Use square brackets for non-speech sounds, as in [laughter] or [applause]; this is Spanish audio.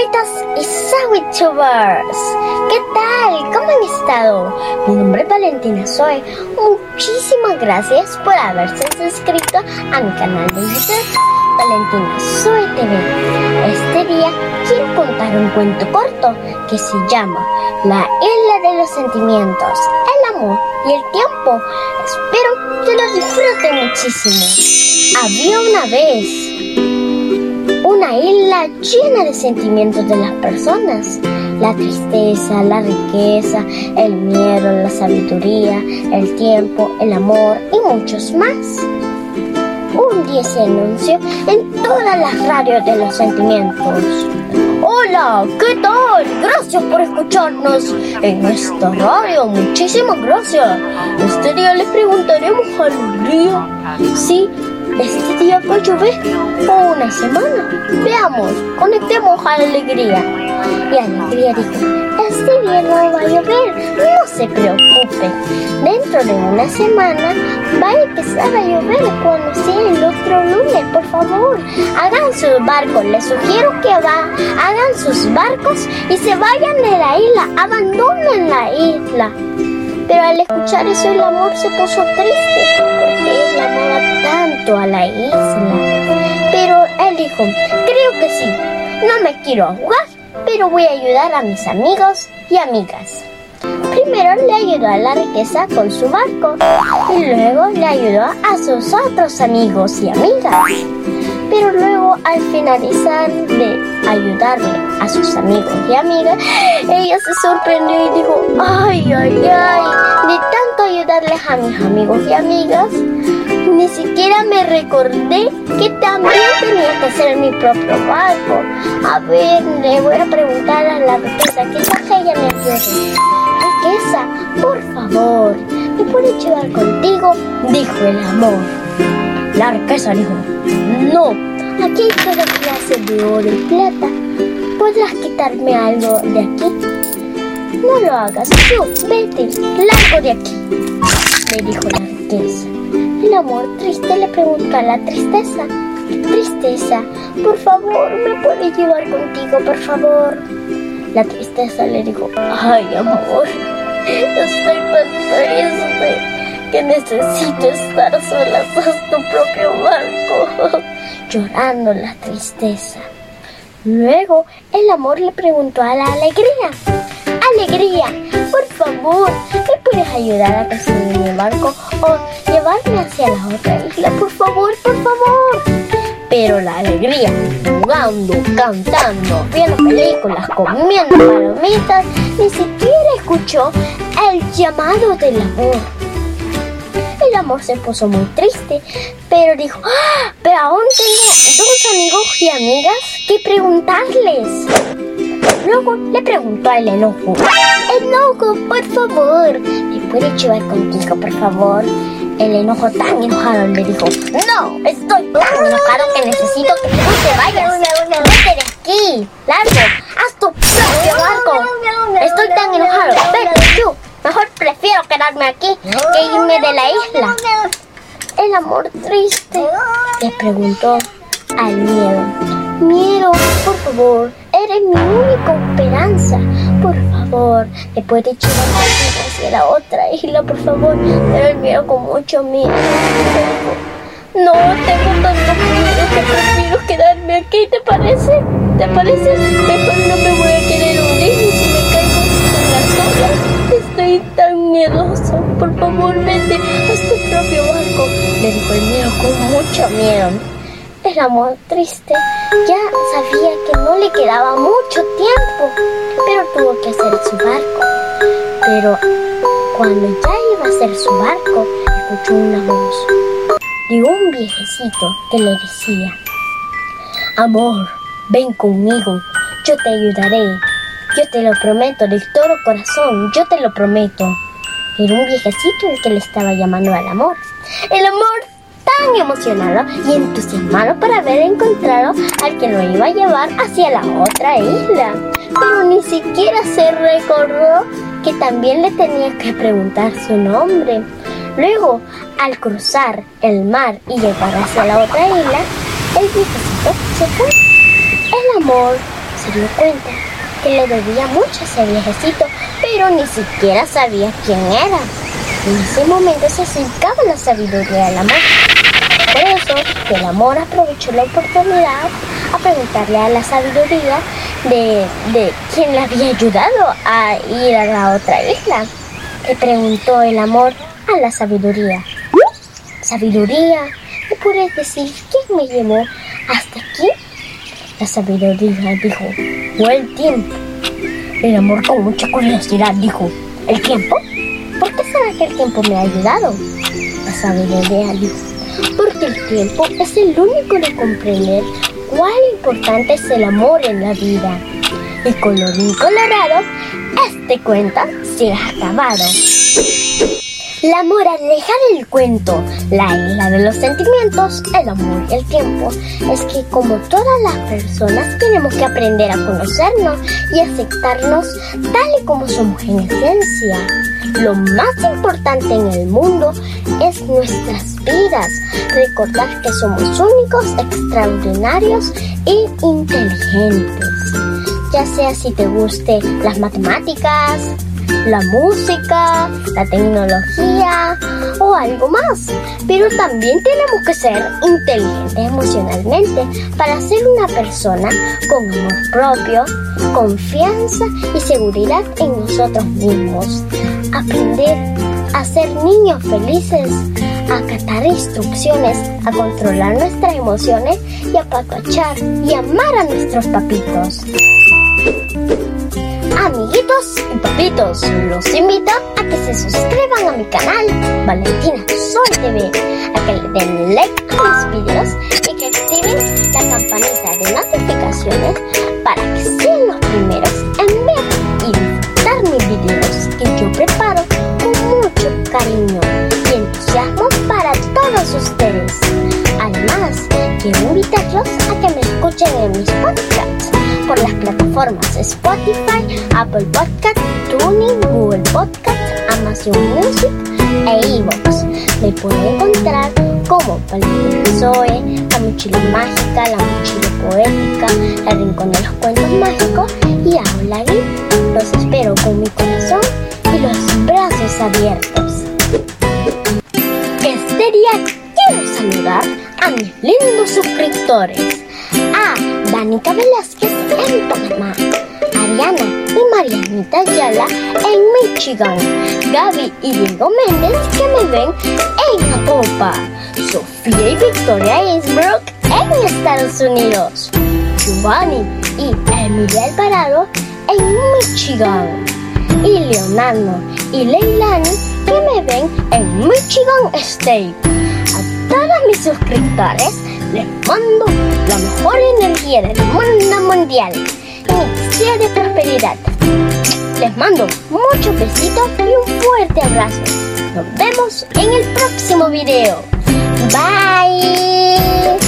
palomitas y sandwichubers. ¿Qué tal? ¿Cómo han estado? Mi nombre es Valentina Zoe. Muchísimas gracias por haberse suscrito a mi canal de YouTube, Valentina Zoe TV. Este día quiero contar un cuento corto que se llama La isla de los sentimientos, el amor y el tiempo. Espero que lo disfruten muchísimo. Había una vez una isla llena de sentimientos de las personas. La tristeza, la riqueza, el miedo, la sabiduría, el tiempo, el amor y muchos más. Un día se anunció en todas las radios de los sentimientos. Hola, ¿qué tal? Gracias por escucharnos en esta radio. Muchísimas gracias. Este día le preguntaremos alegría. Sí, este día va a llover o una semana. Veamos, conectemos a la alegría. Y alegría dijo, este día no va a llover, no se preocupe. Dentro de una semana va a empezar a llover cuando sea el otro lunes, por favor. Hagan sus barcos, les sugiero que va, hagan sus barcos y se vayan de la isla, abandonen la isla. Pero al escuchar eso el amor se puso triste porque él amaba tanto a la isla. Pero él dijo, creo que sí, no me quiero ahogar, pero voy a ayudar a mis amigos y amigas. Primero le ayudó a la riqueza con su barco y luego le ayudó a sus otros amigos y amigas. Pero luego al finalizar de ayudarle a sus amigos y amigas, ella se sorprendió y dijo, ay, ay, ay, de tanto ayudarles a mis amigos y amigas, ni siquiera me recordé que también tenía que hacer mi propio barco. A ver, le voy a preguntar a la riqueza, ¿qué pasa ella nerviosa? Riqueza, por favor, ¿me puedes llevar contigo? Dijo el amor. La riqueza dijo, no, aquí hay toda clase de oro y plata. ¿Podrás quitarme algo de aquí? No lo hagas, yo, vete, largo de aquí, le dijo la riqueza. El amor triste le preguntó a la tristeza. Tristeza, por favor, ¿me puedes llevar contigo, por favor? La tristeza le dijo, ay amor, estoy tan triste que necesito estar sola [laughs] llorando la tristeza. Luego el amor le preguntó a la alegría, alegría, por favor, ¿me puedes ayudar a construir mi barco o llevarme hacia la otra isla? Por favor, por favor. Pero la alegría, jugando, cantando, viendo películas, comiendo palomitas, ni siquiera escuchó el llamado del amor. El amor se puso muy triste, pero dijo, ¡Ah! pero aún tengo dos amigos y amigas que preguntarles. Luego le preguntó al enojo, enojo, por favor, ¿me puedes llevar contigo, por favor? El enojo tan enojado le dijo, no, estoy tan enojado que necesito que tú te vayas. Vete de aquí, largo, haz tu propio barco. Estoy tan enojado, vete tú. Mejor prefiero quedarme aquí que irme de la isla. El amor triste le preguntó al miedo. Miedo, por favor, eres mi única esperanza. Por favor, ¿me puedes llevar hacia la otra isla, por favor? Pero el miedo con mucho miedo. No, tengo tanto miedo que prefiero quedarme aquí, ¿te parece? ¿Te parece? Mejor no me voy a querer Estoy tan miedoso. Por favor, vete, haz tu propio barco. Le dijo el miedo con mucho miedo. El amor triste ya sabía que no le quedaba mucho tiempo, pero tuvo que hacer su barco. Pero cuando ya iba a hacer su barco, escuchó una voz de un viejecito que le decía, Amor, ven conmigo, yo te ayudaré, yo te lo prometo de todo corazón, yo te lo prometo. Era un viejecito el que le estaba llamando al amor. El amor tan emocionado y entusiasmado por haber encontrado al que lo iba a llevar hacia la otra isla. Pero ni siquiera se recordó que también le tenía que preguntar su nombre. Luego, al cruzar el mar y llegar hacia la otra isla, el viejecito se fue. El amor se dio cuenta que le debía mucho a ese viejecito, pero ni siquiera sabía quién era. En ese momento se acercaba la sabiduría del amor. Por eso, el amor aprovechó la oportunidad a preguntarle a la sabiduría de, de quién le había ayudado a ir a la otra isla. Le preguntó el amor a la sabiduría. Sabiduría, ¿me puedes decir quién me llevó? La sabiduría dijo, fue el tiempo. El amor con mucha curiosidad dijo, ¿el tiempo? ¿Por qué será que el tiempo me ha ayudado? La sabiduría dijo, porque el tiempo es el único de comprender cuán importante es el amor en la vida. Y colorín colorado, este cuento se ha acabado. La moraleja del cuento, la isla de los sentimientos, el amor y el tiempo, es que como todas las personas tenemos que aprender a conocernos y aceptarnos tal y como somos en esencia. Lo más importante en el mundo es nuestras vidas. Recordar que somos únicos, extraordinarios e inteligentes. Ya sea si te guste las matemáticas, la música, la tecnología o algo más. Pero también tenemos que ser inteligentes emocionalmente para ser una persona con amor propio, confianza y seguridad en nosotros mismos. Aprender a ser niños felices, a acatar instrucciones, a controlar nuestras emociones y a apapachar y amar a nuestros papitos. Amiguitos y papitos, los invito a que se suscriban a mi canal Valentina Sol TV, a que le den like a mis videos y que activen la campanita de notificaciones para que sean los primeros en ver y disfrutar mis videos que yo preparo con mucho cariño y entusiasmo para todos ustedes. Además, quiero invitarlos a que me escuchen en mis podcasts plataformas Spotify, Apple Podcast, Tuning, Google Podcast, Amazon Music e iVoox. Me pueden encontrar como Valentina Zoe, La Mochila Mágica, La Mochila Poética, La Rincón de los Cuentos Mágicos y Habla aquí. Los espero con mi corazón y los brazos abiertos. Este día quiero saludar a mis lindos suscriptores. Danica Velázquez en Panamá, Ariana y Marianita Ayala en Michigan, Gaby y Diego Méndez que me ven en Apopa, Sofía y Victoria Innsbruck en Estados Unidos, Giovanni y Emilia Alvarado en Michigan, y Leonardo y Leilani que me ven en Michigan State. A todos mis suscriptores les mando la mejor energía del mundo mundial y deseo de prosperidad. Les mando muchos besitos y un fuerte abrazo. Nos vemos en el próximo video. Bye.